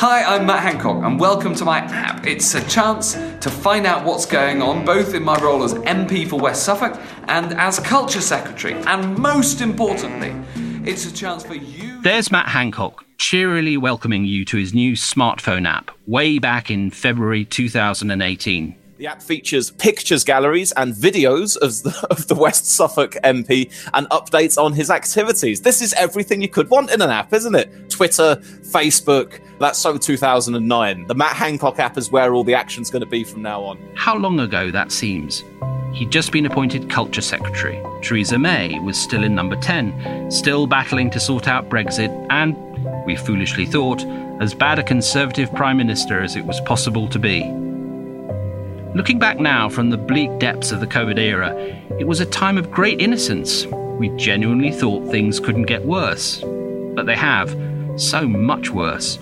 Hi, I'm Matt Hancock, and welcome to my app. It's a chance to find out what's going on, both in my role as MP for West Suffolk and as Culture Secretary. And most importantly, it's a chance for you. There's Matt Hancock, cheerily welcoming you to his new smartphone app, way back in February 2018. The app features pictures galleries and videos of the, of the, West Suffolk MP and updates on his activities. This is everything you could want in an app, isn't it? Twitter, Facebook. That's so 2009. The Matt Hancock app is where all the action's going to be from now on. How long ago that seems. He'd just been appointed Culture Secretary. Theresa May was still in number 10, still battling to sort out Brexit, and, we foolishly thought, as bad a Conservative Prime Minister as it was possible to be. Looking back now from the bleak depths of the COVID era, it was a time of great innocence. We genuinely thought things couldn't get worse. But they have, so much worse.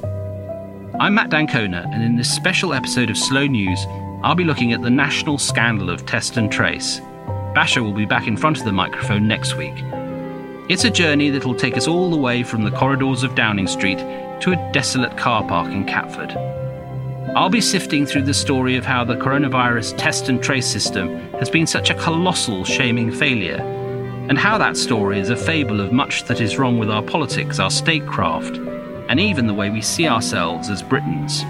I'm Matt d'Ancona, and in this special episode of Slow News, I'll be looking at the national scandal of test and trace. Basia will be back in front of the microphone next week. It's a journey that'll take us all the way from the corridors of Downing Street to a desolate car park in Catford. I'll be sifting through the story of how the coronavirus test and trace system has been such a colossal shaming failure, and how that story is a fable of much that is wrong with our politics, our statecraft, and even the way we see ourselves as Britons.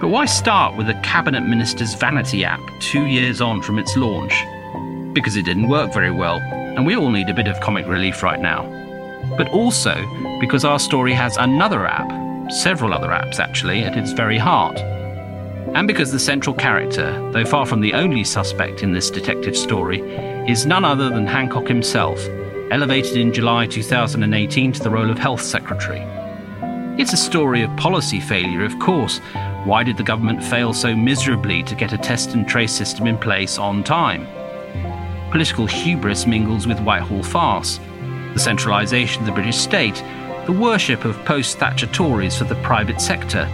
But why start with a cabinet minister's vanity app two years on from its launch? Because it didn't work very well, and we all need a bit of comic relief right now. But also because our story has another app several other apps actually, at its very heart. And because the central character, though far from the only suspect in this detective story, is none other than Hancock himself, elevated in July 2018 to the role of Health Secretary. It's a story of policy failure, of course. Why did the government fail so miserably to get a test and trace system in place on time? Political hubris mingles with Whitehall farce. The centralisation of the British state the worship of post Thatcher Tories for the private sector,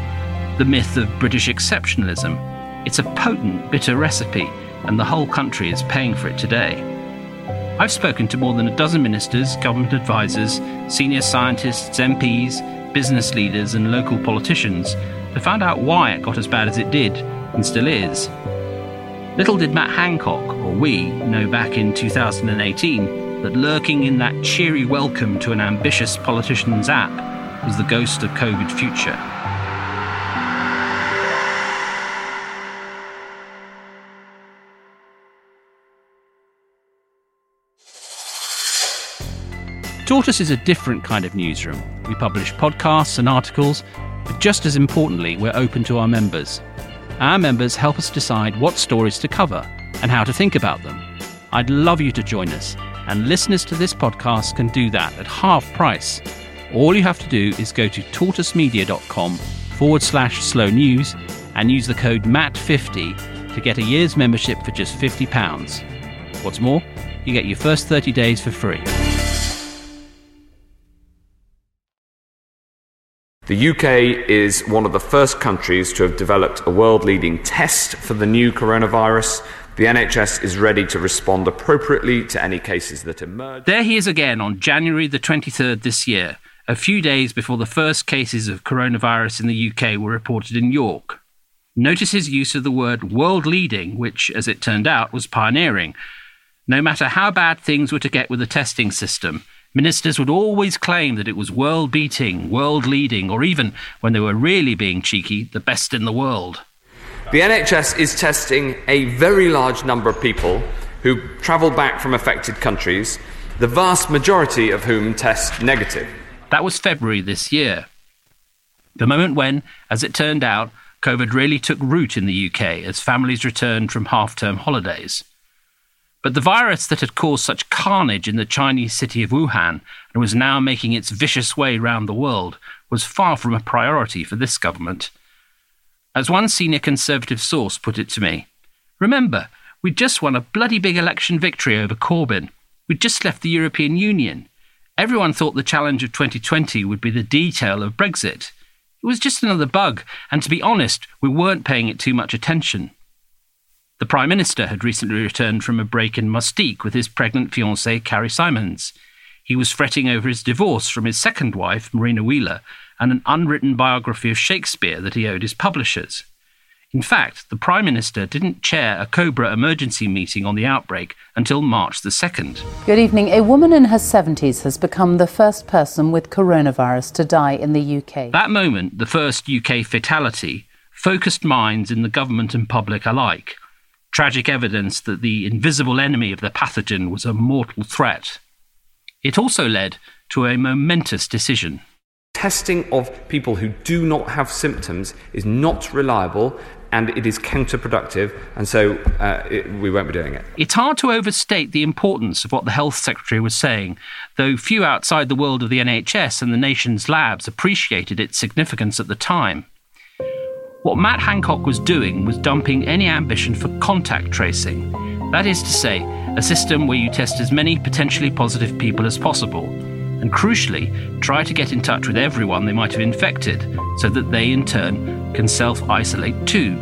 the myth of British exceptionalism. It's a potent, bitter recipe, and the whole country is paying for it today. I've spoken to more than a dozen ministers, government advisors, senior scientists, MPs, business leaders, and local politicians to find out why it got as bad as it did, and still is. Little did Matt Hancock, or we, know back in 2018 that lurking in that cheery welcome to an ambitious politician's app was the ghost of COVID future. Tortoise is a different kind of newsroom. We publish podcasts and articles, but just as importantly, we're open to our members. Our members help us decide what stories to cover and how to think about them. I'd love you to join us and listeners to this podcast can do that at half price. All you have to do is go to tortoisemedia.com forward slash slow news and use the code MAT50 to get a year's membership for just £50. What's more, you get your first 30 days for free. The UK is one of the first countries to have developed a world leading test for the new coronavirus the NHS is ready to respond appropriately to any cases that emerge. There he is again on January the 23rd this year, a few days before the first cases of coronavirus in the UK were reported in York. Notice his use of the word world leading, which, as it turned out, was pioneering. No matter how bad things were to get with the testing system, ministers would always claim that it was world beating, world leading, or even, when they were really being cheeky, the best in the world. The NHS is testing a very large number of people who travel back from affected countries, the vast majority of whom test negative. That was February this year. The moment when, as it turned out, COVID really took root in the UK as families returned from half term holidays. But the virus that had caused such carnage in the Chinese city of Wuhan and was now making its vicious way round the world was far from a priority for this government. As one senior Conservative source put it to me, remember, we'd just won a bloody big election victory over Corbyn. We'd just left the European Union. Everyone thought the challenge of 2020 would be the detail of Brexit. It was just another bug, and to be honest, we weren't paying it too much attention. The Prime Minister had recently returned from a break in Mustique with his pregnant fiancée, Carrie Symonds. He was fretting over his divorce from his second wife, Marina Wheeler, and an unwritten biography of Shakespeare that he owed his publishers. In fact, the Prime Minister didn't chair a Cobra emergency meeting on the outbreak until March the 2nd. Good evening. A woman in her 70s has become the first person with coronavirus to die in the UK. That moment, the first UK fatality, focused minds in the government and public alike. Tragic evidence that the invisible enemy of the pathogen was a mortal threat. It also led to a momentous decision testing of people who do not have symptoms is not reliable and it is counterproductive, and so uh, it, we won't be doing it. It's hard to overstate the importance of what the Health Secretary was saying, though few outside the world of the NHS and the nation's labs appreciated its significance at the time. What Matt Hancock was doing was dumping any ambition for contact tracing. That is to say, a system where you test as many potentially positive people as possible, and crucially, try to get in touch with everyone they might have infected so that they in turn can self isolate too.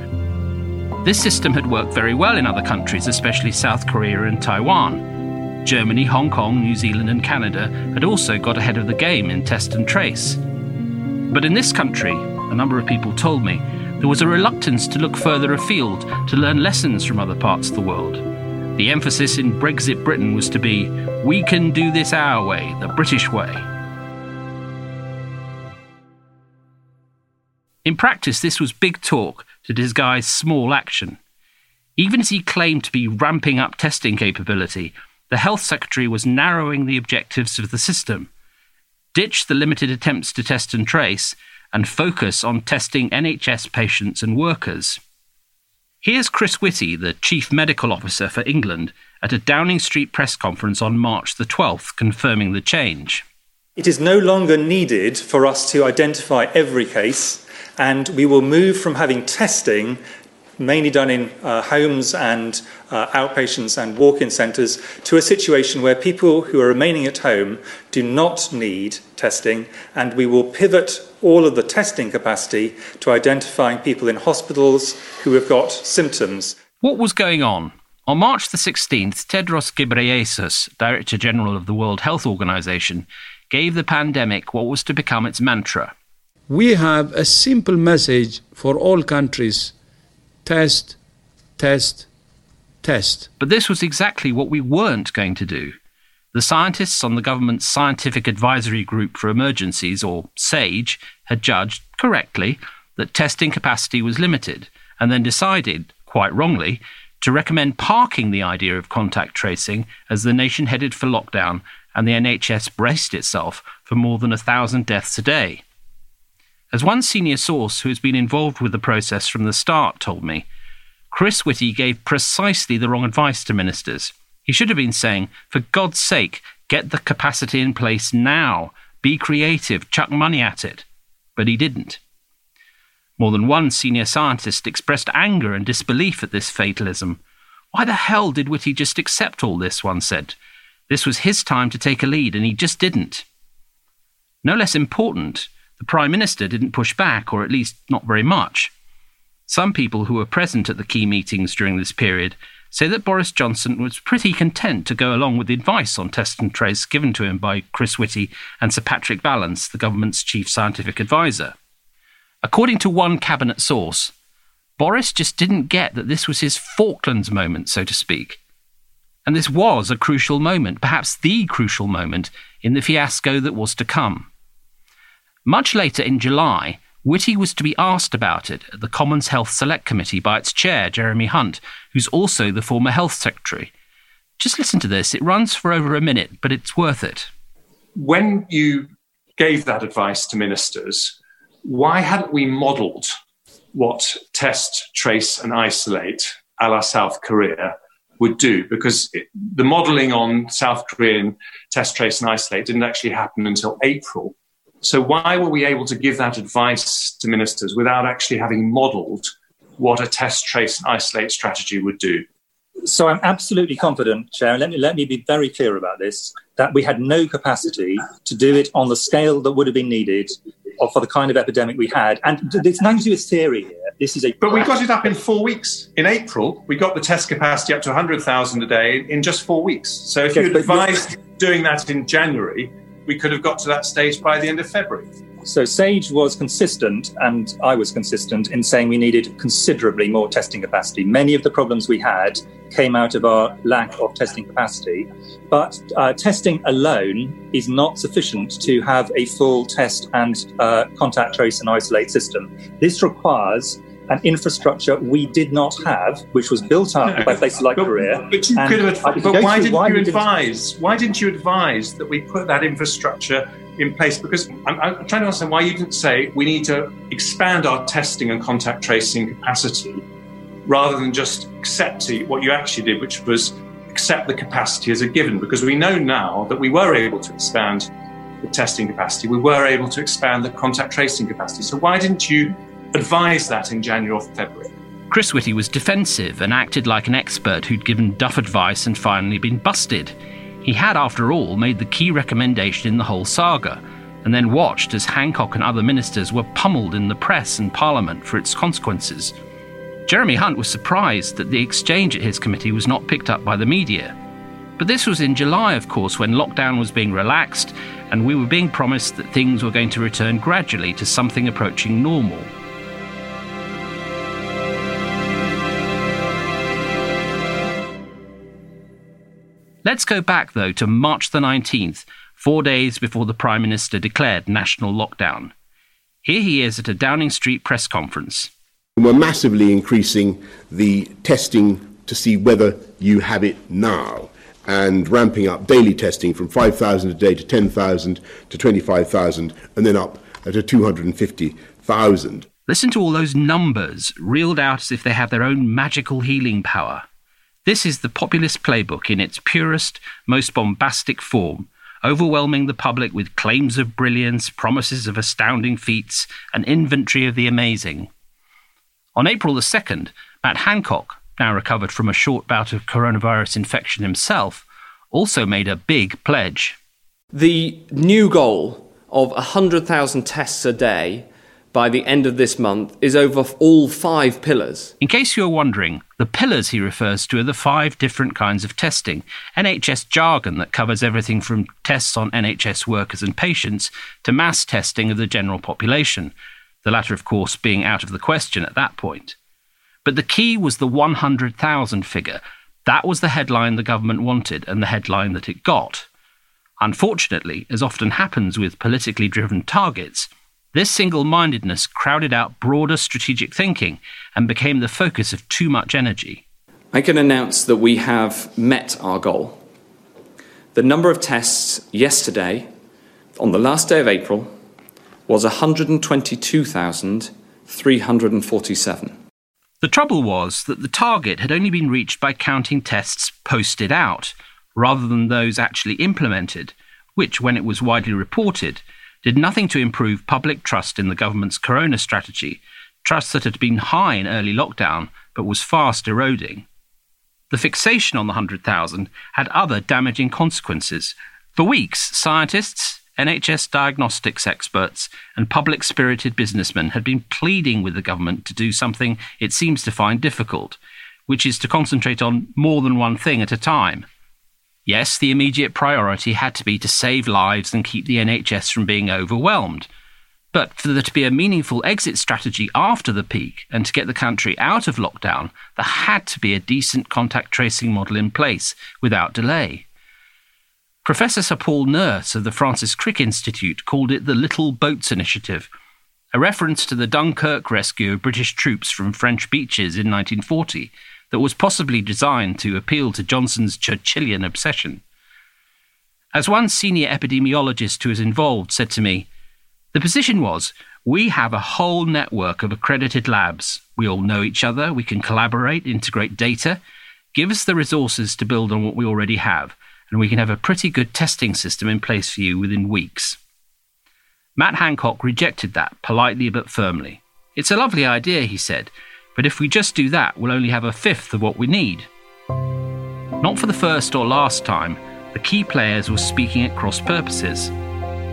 This system had worked very well in other countries, especially South Korea and Taiwan. Germany, Hong Kong, New Zealand, and Canada had also got ahead of the game in test and trace. But in this country, a number of people told me, there was a reluctance to look further afield to learn lessons from other parts of the world. The emphasis in Brexit Britain was to be, we can do this our way, the British way. In practice, this was big talk to disguise small action. Even as he claimed to be ramping up testing capability, the Health Secretary was narrowing the objectives of the system. Ditch the limited attempts to test and trace and focus on testing NHS patients and workers. Here's Chris Whitty, the Chief Medical Officer for England, at a Downing Street press conference on March the 12th, confirming the change. It is no longer needed for us to identify every case and we will move from having testing mainly done in uh, homes and uh, outpatients and walk in centres to a situation where people who are remaining at home do not need testing, and we will pivot all of the testing capacity to identifying people in hospitals who have got symptoms. What was going on? On March the 16th, Tedros Ghebreyesus, Director General of the World Health Organization, gave the pandemic what was to become its mantra we have a simple message for all countries test, test, test. But this was exactly what we weren't going to do. The scientists on the government's Scientific Advisory Group for Emergencies, or SAGE, had judged, correctly, that testing capacity was limited, and then decided, quite wrongly, to recommend parking the idea of contact tracing as the nation headed for lockdown and the NHS braced itself for more than a thousand deaths a day. As one senior source who has been involved with the process from the start told me, Chris Whitty gave precisely the wrong advice to ministers. He should have been saying, for God's sake, get the capacity in place now, be creative, chuck money at it. But he didn't. More than one senior scientist expressed anger and disbelief at this fatalism. Why the hell did Whitty just accept all this? One said. This was his time to take a lead, and he just didn't. No less important, the Prime Minister didn't push back, or at least not very much. Some people who were present at the key meetings during this period say that Boris Johnson was pretty content to go along with the advice on test and trace given to him by Chris Whitty and Sir Patrick Vallance, the government's chief scientific advisor. According to one cabinet source, Boris just didn't get that this was his Falklands moment, so to speak. And this was a crucial moment, perhaps the crucial moment, in the fiasco that was to come. Much later in July, Whitty was to be asked about it at the Commons Health Select Committee by its chair, Jeremy Hunt, who's also the former Health Secretary. Just listen to this. It runs for over a minute, but it's worth it. When you gave that advice to ministers, why hadn't we modelled what test, trace, and isolate a la South Korea would do because it, the modelling on South Korean test, trace, and isolate didn't actually happen until April. So why were we able to give that advice to ministers without actually having modelled what a test, trace, and isolate strategy would do? So I'm absolutely confident, Chair, let me, let me be very clear about this, that we had no capacity to do it on the scale that would have been needed for the kind of epidemic we had. And it's nothing to do with theory here. This is a. But we got it up in four weeks. In April, we got the test capacity up to 100,000 a day in just four weeks. So if yes, you advised doing that in January, we could have got to that stage by the end of February. So SAGE was consistent, and I was consistent in saying we needed considerably more testing capacity. Many of the problems we had came out of our lack of testing capacity. But uh, testing alone is not sufficient to have a full test and uh, contact trace and isolate system. This requires an infrastructure we did not have, which was built up no, by places like but, Korea. But, you could have, but why didn't why you advise? Didn't... Why didn't you advise that we put that infrastructure in place? Because I'm, I'm, trying to understand why you didn't say we need to expand our testing and contact tracing capacity rather than just accept what you actually did, which was accept the capacity as a given. Because we know now that we were able to expand the testing capacity, we were able to expand the contact tracing capacity. So why didn't you advise that in January or February? Chris Whitty was defensive and acted like an expert who'd given Duff advice and finally been busted. He had, after all, made the key recommendation in the whole saga, and then watched as Hancock and other ministers were pummeled in the press and Parliament for its consequences. Jeremy Hunt was surprised that the exchange at his committee was not picked up by the media. But this was in July, of course, when lockdown was being relaxed and we were being promised that things were going to return gradually to something approaching normal. Let's go back, though, to March the 19th, four days before the Prime Minister declared national lockdown. Here he is at a Downing Street press conference. We're massively increasing the testing to see whether you have it now and ramping up daily testing from 5,000 a day to 10,000 to 25,000 and then up to 250,000. Listen to all those numbers reeled out as if they have their own magical healing power. This is the populist playbook in its purest, most bombastic form, overwhelming the public with claims of brilliance, promises of astounding feats, an inventory of the amazing. On April the 2nd, Matt Hancock, now recovered from a short bout of coronavirus infection himself, also made a big pledge. The new goal of 100,000 tests a day by the end of this month is over all five pillars. In case you're wondering, the pillars he refers to are the five different kinds of testing, NHS jargon that covers everything from tests on NHS workers and patients to mass testing of the general population, the latter, of course, being out of the question at that point. But the key was the 100,000 figure. That was the headline the government wanted and the headline that it got. Unfortunately, as often happens with politically driven targets, this single mindedness crowded out broader strategic thinking and became the focus of too much energy. I can announce that we have met our goal. The number of tests yesterday, on the last day of April, was 122,347. The trouble was that the target had only been reached by counting tests posted out, rather than those actually implemented, which, when it was widely reported, did nothing to improve public trust in the government's corona strategy, trust that had been high in early lockdown but was fast eroding. The fixation on the 100,000 had other damaging consequences. For weeks, scientists, NHS diagnostics experts, and public spirited businessmen had been pleading with the government to do something it seems to find difficult, which is to concentrate on more than one thing at a time. Yes, the immediate priority had to be to save lives and keep the NHS from being overwhelmed. But for there to be a meaningful exit strategy after the peak and to get the country out of lockdown, there had to be a decent contact tracing model in place without delay. Professor Sir Paul Nurse of the Francis Crick Institute called it the Little Boats Initiative, a reference to the Dunkirk rescue of British troops from French beaches in 1940 that was possibly designed to appeal to Johnson's Churchillian obsession. As one senior epidemiologist who was involved said to me, the position was we have a whole network of accredited labs. We all know each other, we can collaborate, integrate data. Give us the resources to build on what we already have, and we can have a pretty good testing system in place for you within weeks. Matt Hancock rejected that politely but firmly. It's a lovely idea, he said, but if we just do that, we'll only have a fifth of what we need. Not for the first or last time, the key players were speaking at cross purposes.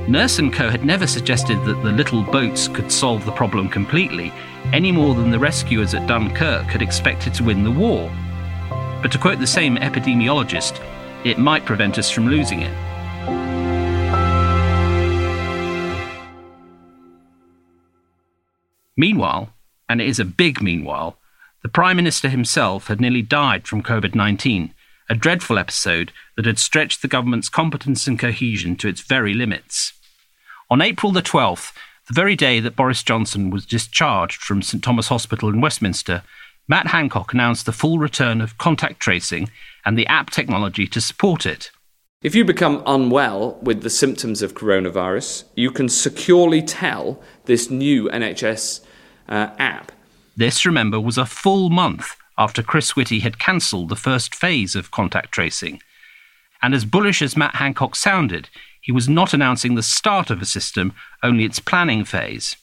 Nurse & Co. had never suggested that the little boats could solve the problem completely, any more than the rescuers at Dunkirk had expected to win the war. But to quote the same epidemiologist, it might prevent us from losing it. Meanwhile, and it is a big meanwhile, the Prime Minister himself had nearly died from COVID 19, a dreadful episode that had stretched the government's competence and cohesion to its very limits. On April the 12th, the very day that Boris Johnson was discharged from St Thomas Hospital in Westminster, Matt Hancock announced the full return of contact tracing and the app technology to support it. If you become unwell with the symptoms of coronavirus, you can securely tell this new NHS uh, app. This, remember, was a full month after Chris Whitty had cancelled the first phase of contact tracing. And as bullish as Matt Hancock sounded, he was not announcing the start of a system, only its planning phase.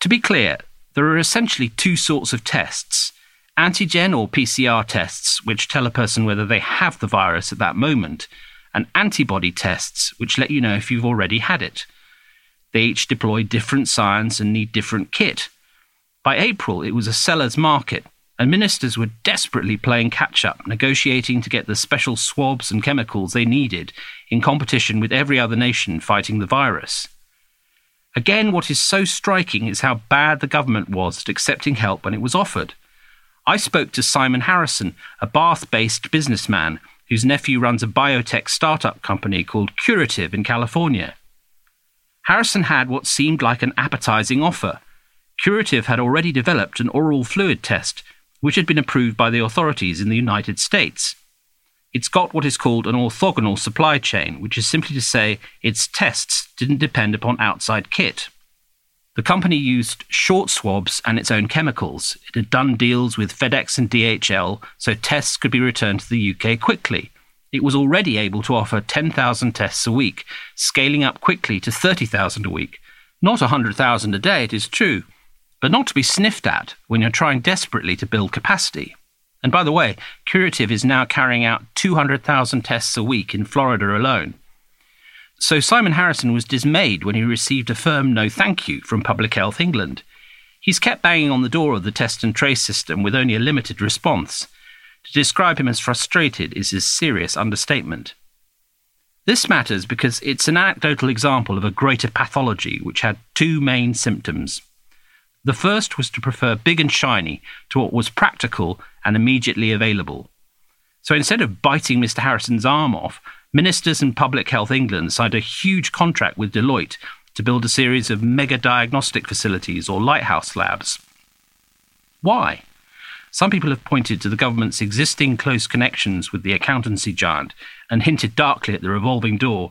To be clear, there are essentially two sorts of tests antigen or PCR tests, which tell a person whether they have the virus at that moment, and antibody tests, which let you know if you've already had it. They each deploy different science and need different kit. By April, it was a seller's market, and ministers were desperately playing catch up, negotiating to get the special swabs and chemicals they needed in competition with every other nation fighting the virus. Again, what is so striking is how bad the government was at accepting help when it was offered. I spoke to Simon Harrison, a Bath based businessman whose nephew runs a biotech startup company called Curative in California. Harrison had what seemed like an appetizing offer. Curative had already developed an oral fluid test which had been approved by the authorities in the United States. It's got what is called an orthogonal supply chain, which is simply to say its tests didn't depend upon outside kit. The company used short swabs and its own chemicals. It had done deals with FedEx and DHL so tests could be returned to the UK quickly. It was already able to offer 10,000 tests a week, scaling up quickly to 30,000 a week. Not 100,000 a day, it is true, but not to be sniffed at when you're trying desperately to build capacity. And by the way, Curative is now carrying out 200,000 tests a week in Florida alone. So Simon Harrison was dismayed when he received a firm no thank you from Public Health England. He's kept banging on the door of the test and trace system with only a limited response. To describe him as frustrated is a serious understatement. This matters because it's an anecdotal example of a greater pathology which had two main symptoms the first was to prefer big and shiny to what was practical and immediately available. So instead of biting Mr. Harrison's arm off, ministers and Public Health England signed a huge contract with Deloitte to build a series of mega diagnostic facilities or lighthouse labs. Why? Some people have pointed to the government's existing close connections with the accountancy giant and hinted darkly at the revolving door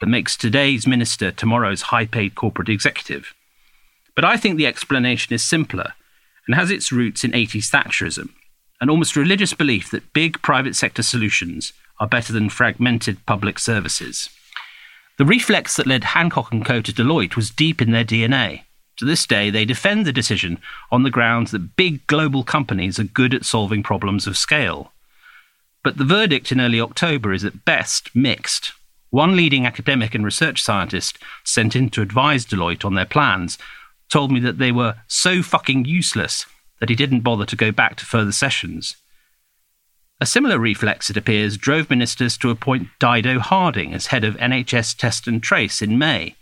That makes today's minister tomorrow's high paid corporate executive. But I think the explanation is simpler and has its roots in 80s Thatcherism, an almost religious belief that big private sector solutions are better than fragmented public services. The reflex that led Hancock and Co. to Deloitte was deep in their DNA. To this day, they defend the decision on the grounds that big global companies are good at solving problems of scale. But the verdict in early October is at best mixed. One leading academic and research scientist sent in to advise Deloitte on their plans told me that they were so fucking useless that he didn't bother to go back to further sessions. A similar reflex, it appears, drove ministers to appoint Dido Harding as head of NHS Test and Trace in May.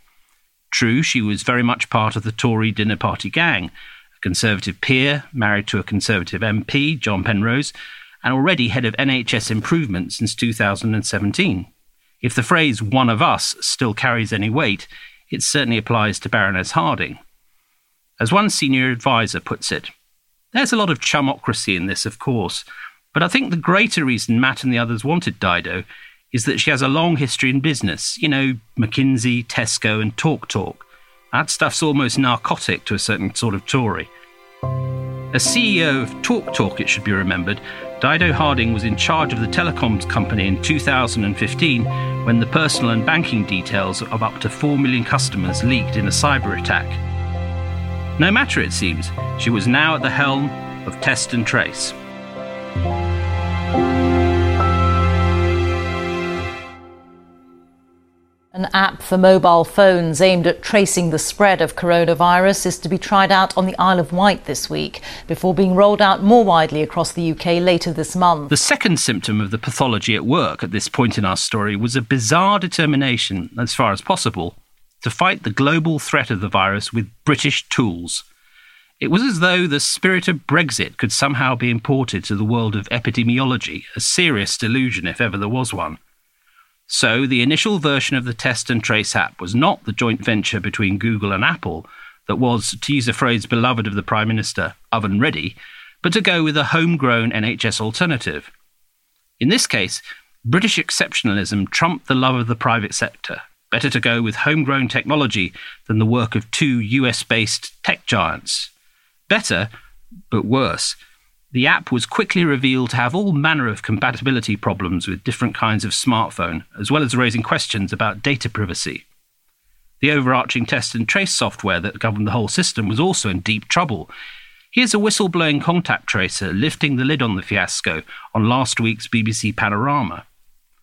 True, she was very much part of the Tory dinner party gang, a Conservative peer, married to a Conservative MP, John Penrose, and already head of NHS Improvement since 2017. If the phrase one of us still carries any weight, it certainly applies to Baroness Harding. As one senior advisor puts it, there's a lot of chumocracy in this, of course, but I think the greater reason Matt and the others wanted Dido is that she has a long history in business. You know, McKinsey, Tesco, and Talk Talk. That stuff's almost narcotic to a certain sort of Tory. As CEO of TalkTalk, Talk, it should be remembered, Dido Harding was in charge of the telecoms company in 2015 when the personal and banking details of up to 4 million customers leaked in a cyber attack. No matter, it seems, she was now at the helm of Test and Trace. An app for mobile phones aimed at tracing the spread of coronavirus is to be tried out on the Isle of Wight this week before being rolled out more widely across the UK later this month. The second symptom of the pathology at work at this point in our story was a bizarre determination, as far as possible, to fight the global threat of the virus with British tools. It was as though the spirit of Brexit could somehow be imported to the world of epidemiology, a serious delusion if ever there was one. So, the initial version of the Test and Trace app was not the joint venture between Google and Apple that was, to use a phrase beloved of the Prime Minister, oven ready, but to go with a homegrown NHS alternative. In this case, British exceptionalism trumped the love of the private sector. Better to go with homegrown technology than the work of two US based tech giants. Better, but worse the app was quickly revealed to have all manner of compatibility problems with different kinds of smartphone, as well as raising questions about data privacy. The overarching test and trace software that governed the whole system was also in deep trouble. Here's a whistleblowing contact tracer lifting the lid on the fiasco on last week's BBC Panorama.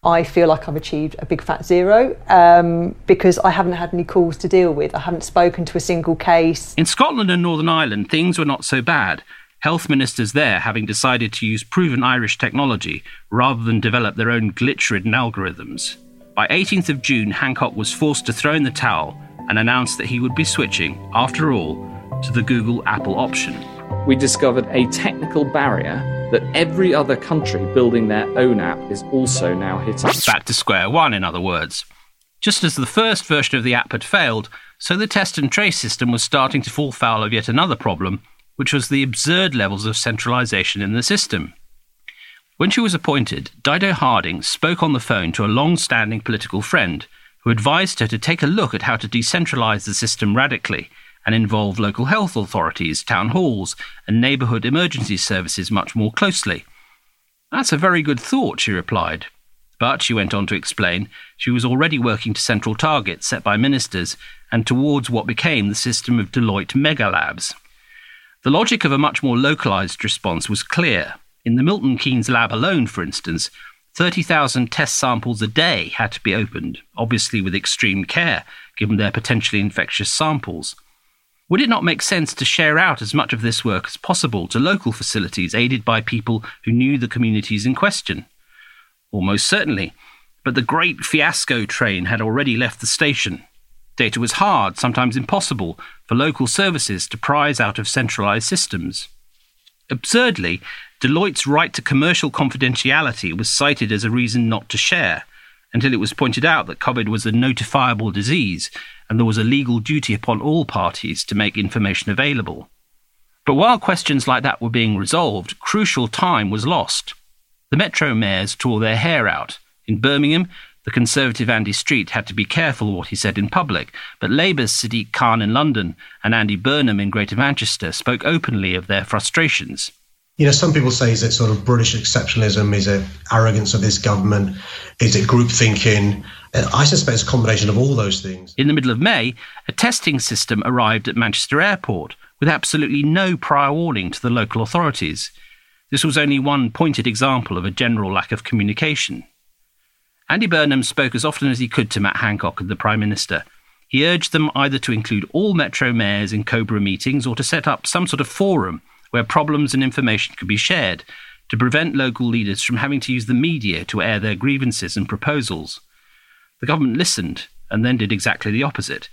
I feel like I've achieved a big fat zero um, because I haven't had any calls to deal with. I haven't spoken to a single case. In Scotland and Northern Ireland, things were not so bad health ministers there having decided to use proven Irish technology rather than develop their own glitch ridden algorithms. By 18th of June, Hancock was forced to throw in the towel and announced that he would be switching, after all, to the Google Apple option. We discovered a technical barrier that every other country building their own app is also now hitting. Back to square one, in other words. Just as the first version of the app had failed, so the test and trace system was starting to fall foul of yet another problem which was the absurd levels of centralisation in the system. When she was appointed, Dido Harding spoke on the phone to a long standing political friend who advised her to take a look at how to decentralise the system radically and involve local health authorities, town halls, and neighbourhood emergency services much more closely. That's a very good thought, she replied. But, she went on to explain, she was already working to central targets set by ministers and towards what became the system of Deloitte megalabs. The logic of a much more localized response was clear. In the Milton Keynes lab alone, for instance, 30,000 test samples a day had to be opened, obviously with extreme care, given their potentially infectious samples. Would it not make sense to share out as much of this work as possible to local facilities aided by people who knew the communities in question? Almost certainly. But the great fiasco train had already left the station. Data was hard, sometimes impossible, for local services to prize out of centralised systems. Absurdly, Deloitte's right to commercial confidentiality was cited as a reason not to share, until it was pointed out that COVID was a notifiable disease and there was a legal duty upon all parties to make information available. But while questions like that were being resolved, crucial time was lost. The Metro mayors tore their hair out. In Birmingham, the Conservative Andy Street had to be careful what he said in public, but Labour's Sadiq Khan in London and Andy Burnham in Greater Manchester spoke openly of their frustrations. You know, some people say, is it sort of British exceptionalism? Is it arrogance of this government? Is it group thinking? I suspect it's a combination of all those things. In the middle of May, a testing system arrived at Manchester Airport with absolutely no prior warning to the local authorities. This was only one pointed example of a general lack of communication. Andy Burnham spoke as often as he could to Matt Hancock and the Prime Minister. He urged them either to include all Metro mayors in Cobra meetings or to set up some sort of forum where problems and information could be shared to prevent local leaders from having to use the media to air their grievances and proposals. The government listened and then did exactly the opposite.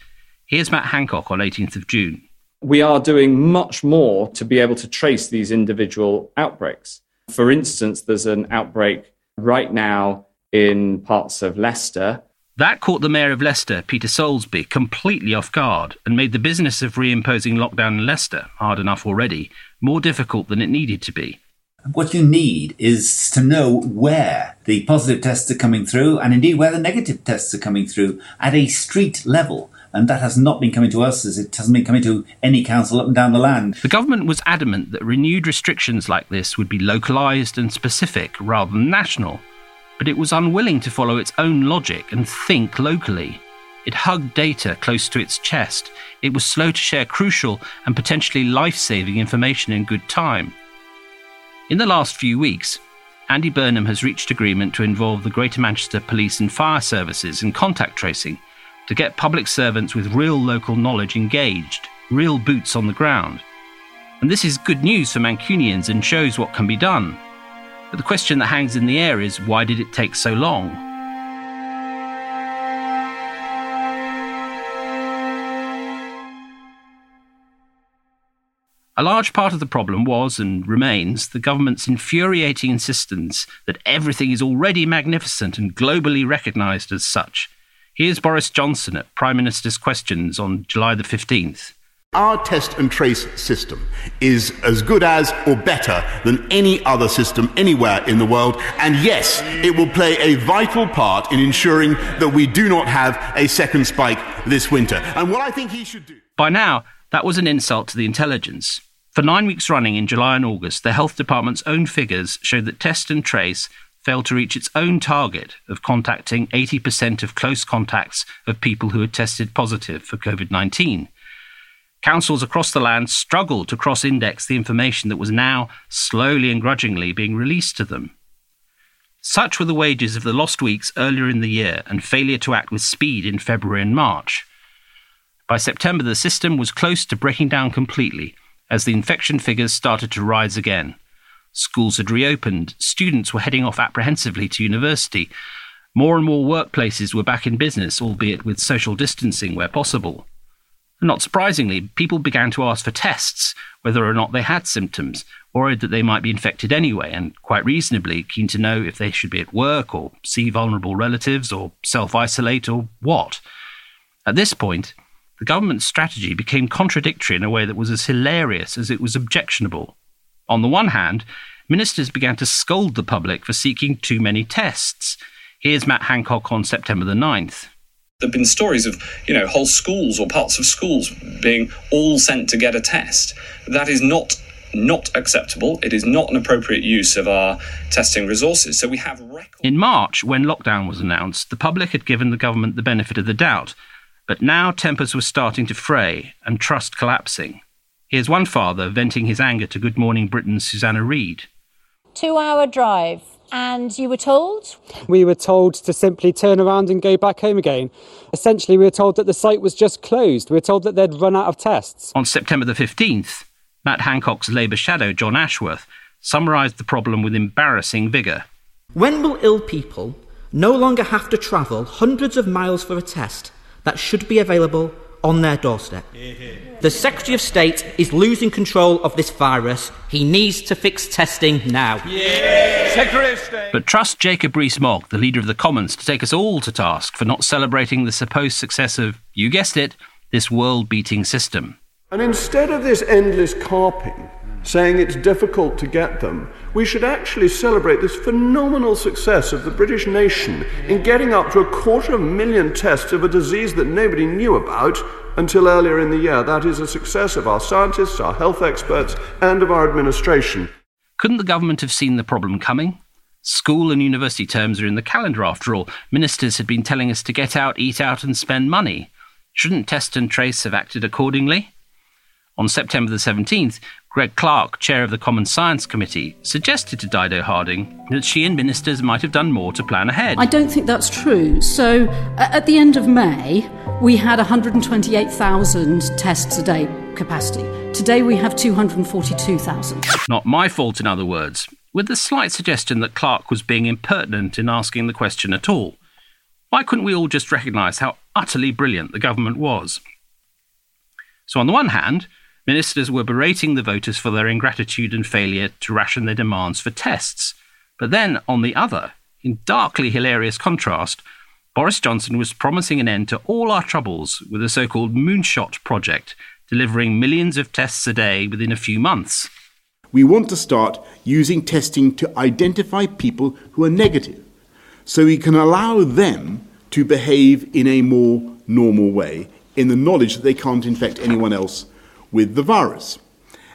Here's Matt Hancock on 18th of June. We are doing much more to be able to trace these individual outbreaks. For instance, there's an outbreak right now in parts of Leicester. That caught the Mayor of Leicester, Peter Soulsby, completely off guard and made the business of reimposing lockdown in Leicester, hard enough already, more difficult than it needed to be. What you need is to know where the positive tests are coming through and indeed where the negative tests are coming through at a street level. And that has not been coming to us as it hasn't been coming to any council up and down the land. The government was adamant that renewed restrictions like this would be localised and specific rather than national but it was unwilling to follow its own logic and think locally. It hugged data close to its chest. It was slow to share crucial and potentially life saving information in good time. In the last few weeks, Andy Burnham has reached agreement to involve the Greater Manchester Police and Fire Services in contact tracing to get public servants with real local knowledge engaged, real boots on the ground. And this is good news for Mancunians and shows what can be done. But the question that hangs in the air is why did it take so long? A large part of the problem was and remains the government's infuriating insistence that everything is already magnificent and globally recognised as such. Here's Boris Johnson at Prime Minister's Questions on July the 15th. Our test and trace system is as good as or better than any other system anywhere in the world. And yes, it will play a vital part in ensuring that we do not have a second spike this winter. And what I think he should do. By now, that was an insult to the intelligence. For nine weeks running in July and August, the Health Department's own figures showed that test and trace failed to reach its own target of contacting 80% of close contacts of people who had tested positive for COVID 19 councils across the land struggled to cross index the information that was now, slowly and grudgingly, being released to them. Such were the wages of the lost weeks earlier in the year and failure to act with speed in February and March. By September, the system was close to breaking down completely as the infection figures started to rise again. Schools had reopened, students were heading off apprehensively to university. More and more workplaces were back in business, albeit with social distancing where possible. Not surprisingly, people began to ask for tests, whether or not they had symptoms, worried that they might be infected anyway, and quite reasonably keen to know if they should be at work or see vulnerable relatives or self isolate or what. At this point, the government's strategy became contradictory in a way that was as hilarious as it was objectionable. On the one hand, ministers began to scold the public for seeking too many tests. Here's Matt Hancock on September the 9th. There have been stories of, you know, whole schools or parts of schools being all sent to get a test. That is not not acceptable. It is not an appropriate use of our testing resources. So we have record- In March, when lockdown was announced, the public had given the government the benefit of the doubt, but now tempers were starting to fray and trust collapsing. Here's one father venting his anger to Good Morning Britain's Susanna Reid. Two hour drive and you were told? We were told to simply turn around and go back home again. Essentially, we were told that the site was just closed. We were told that they'd run out of tests. On September the 15th, Matt Hancock's Labour shadow, Jon Ashworth, summarised the problem with embarrassing vigour. When will ill people no longer have to travel hundreds of miles for a test that should be available on their doorstep. The Secretary of State is losing control of this virus. He needs to fix testing now. Secretary. But trust Jacob Rees-Mogg, the leader of the Commons, to take us all to task for not celebrating the supposed success of, you guessed it, this world-beating system. And instead of this endless carping, saying it's difficult to get them, we should actually celebrate this phenomenal success of the British nation in getting up to a quarter of a million tests of a disease that nobody knew about until earlier in the year. That is a success of our scientists, our health experts, and of our administration. Couldn't the government have seen the problem coming? School and university terms are in the calendar after all. Ministers had been telling us to get out, eat out, and spend money. Shouldn't Test and Trace have acted accordingly? On September the 17th, Greg Clark, chair of the Commons Science Committee, suggested to Dido Harding that she and ministers might have done more to plan ahead. I don't think that's true. So, at the end of May, we had 128,000 tests a day capacity. Today, we have 242,000. Not my fault, in other words, with the slight suggestion that Clark was being impertinent in asking the question at all. Why couldn't we all just recognise how utterly brilliant the government was? So, on the one hand, Ministers were berating the voters for their ingratitude and failure to ration their demands for tests. But then, on the other, in darkly hilarious contrast, Boris Johnson was promising an end to all our troubles with a so called Moonshot Project, delivering millions of tests a day within a few months. We want to start using testing to identify people who are negative so we can allow them to behave in a more normal way in the knowledge that they can't infect anyone else with the virus.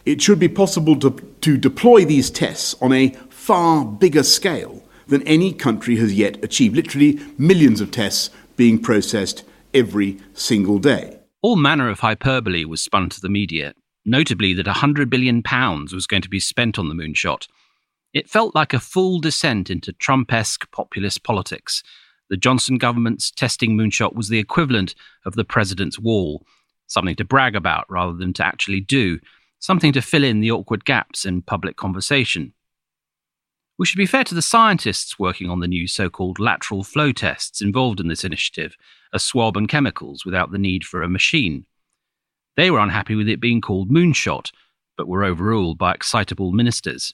It should be possible to, to deploy these tests on a far bigger scale than any country has yet achieved. Literally, millions of tests being processed every single day. All manner of hyperbole was spun to the media, notably that £100 billion was going to be spent on the moonshot. It felt like a full descent into Trump esque populist politics. The Johnson government's testing moonshot was the equivalent of the president's wall something to brag about rather than to actually do, something to fill in the awkward gaps in public conversation. We should be fair to the scientists working on the new so called lateral flow tests involved in this initiative, a swab and chemicals without the need for a machine. They were unhappy with it being called moonshot, but were overruled by excitable ministers.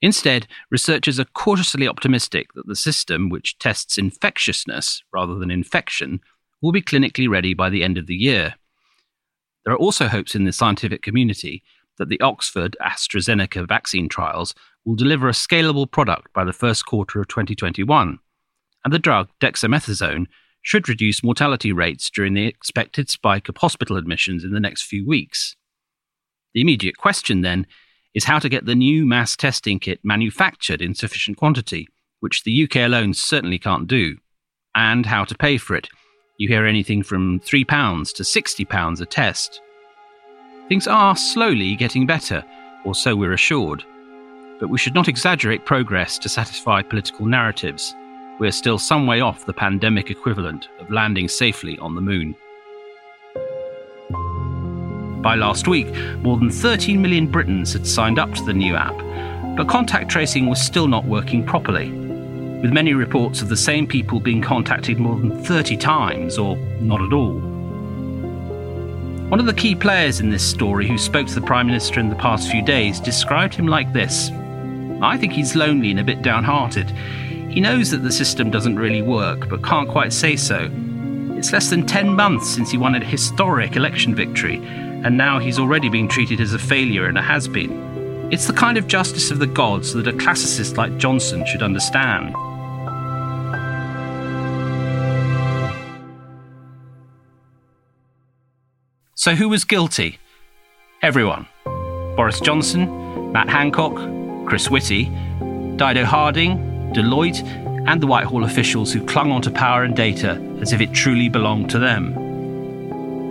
Instead, researchers are cautiously optimistic that the system, which tests infectiousness rather than infection, will be clinically ready by the end of the year. There are also hopes in the scientific community that the Oxford AstraZeneca vaccine trials will deliver a scalable product by the first quarter of 2021, and the drug dexamethasone should reduce mortality rates during the expected spike of hospital admissions in the next few weeks. The immediate question, then, is how to get the new mass testing kit manufactured in sufficient quantity, which the UK alone certainly can't do, and how to pay for it, you hear anything from £3 to £60 a test. Things are slowly getting better, or so we're assured. But we should not exaggerate progress to satisfy political narratives. We're still some way off the pandemic equivalent of landing safely on the moon. By last week, more than 13 million Britons had signed up to the new app, but contact tracing was still not working properly with many reports of the same people being contacted more than 30 times or not at all. One of the key players in this story who spoke to the Prime Minister in the past few days described him like this I think he's lonely and a bit downhearted. He knows that the system doesn't really work, but can't quite say so. It's less than 10 months since he won a historic election victory, and now he's already being treated as a failure and a has been. It's the kind of justice of the gods that a classicist like Johnson should understand. So, who was guilty? Everyone Boris Johnson, Matt Hancock, Chris Whitty, Dido Harding, Deloitte, and the Whitehall officials who clung onto power and data as if it truly belonged to them.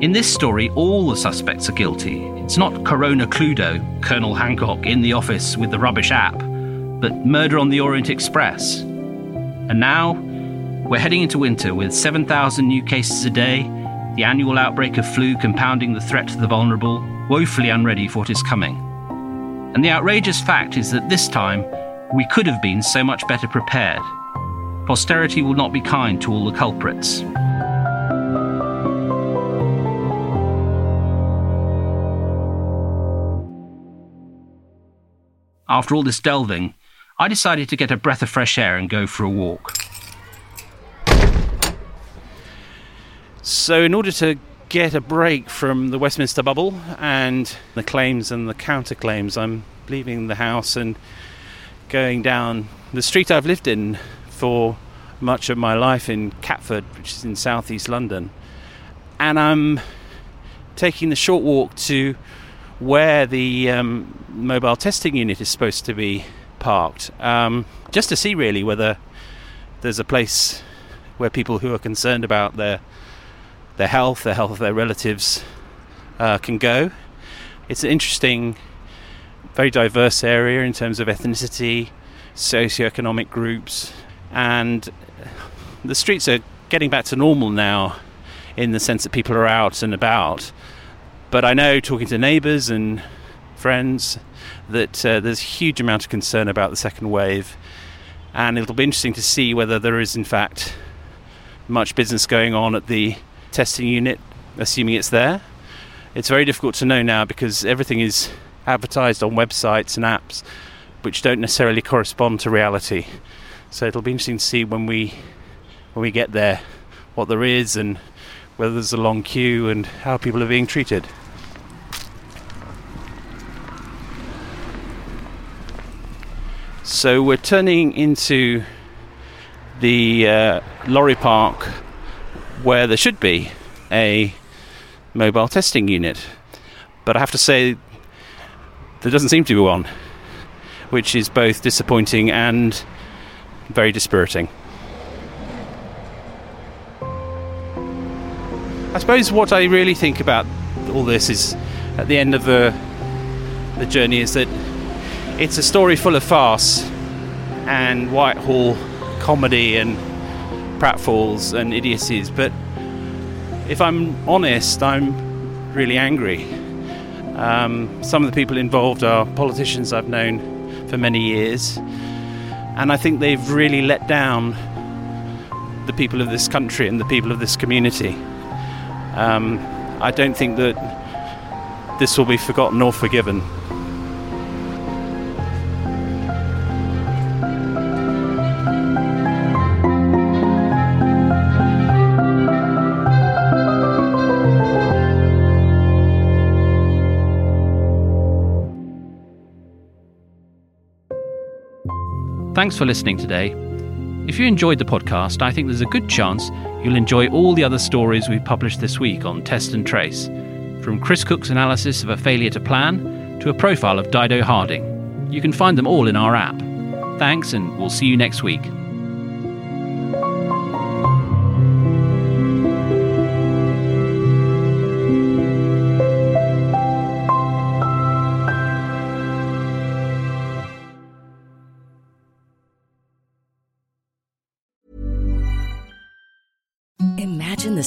In this story, all the suspects are guilty. It's not Corona Cluedo, Colonel Hancock in the office with the rubbish app, but murder on the Orient Express. And now, we're heading into winter with 7,000 new cases a day the annual outbreak of flu compounding the threat to the vulnerable, woefully unready for what is coming. And the outrageous fact is that this time, we could have been so much better prepared. posterity will not be kind to all the culprits. After all this delving, I decided to get a breath of fresh air and go for a walk. So, in order to get a break from the Westminster bubble and the claims and the counterclaims, I'm leaving the house and going down the street I've lived in for much of my life in Catford, which is in southeast London. And I'm taking the short walk to where the um, mobile testing unit is supposed to be parked, um, just to see really whether there's a place where people who are concerned about their their health, the health of their relatives, uh, can go. It's an interesting, very diverse area in terms of ethnicity, socioeconomic groups, and the streets are getting back to normal now in the sense that people are out and about. But I know, talking to neighbours and friends, that uh, there's a huge amount of concern about the second wave, and it'll be interesting to see whether there is, in fact, much business going on at the testing unit, assuming it's there. It's very difficult to know now because everything is advertised on websites and apps which don't necessarily correspond to reality. So it'll be interesting to see when we when we get there what there is and whether there's a long queue and how people are being treated. So we're turning into the uh, lorry park where there should be a mobile testing unit. But I have to say, there doesn't seem to be one, which is both disappointing and very dispiriting. I suppose what I really think about all this is at the end of the the journey is that it's a story full of farce and Whitehall comedy and pratfalls and idiocies, but if I'm honest, I'm really angry. Um, some of the people involved are politicians I've known for many years, and I think they've really let down the people of this country and the people of this community. Um, I don't think that this will be forgotten or forgiven. Thanks for listening today. If you enjoyed the podcast, I think there's a good chance you'll enjoy all the other stories we've published this week on Test and Trace, from Chris Cook's analysis of a failure to plan to a profile of Dido Harding. You can find them all in our app. Thanks, and we'll see you next week.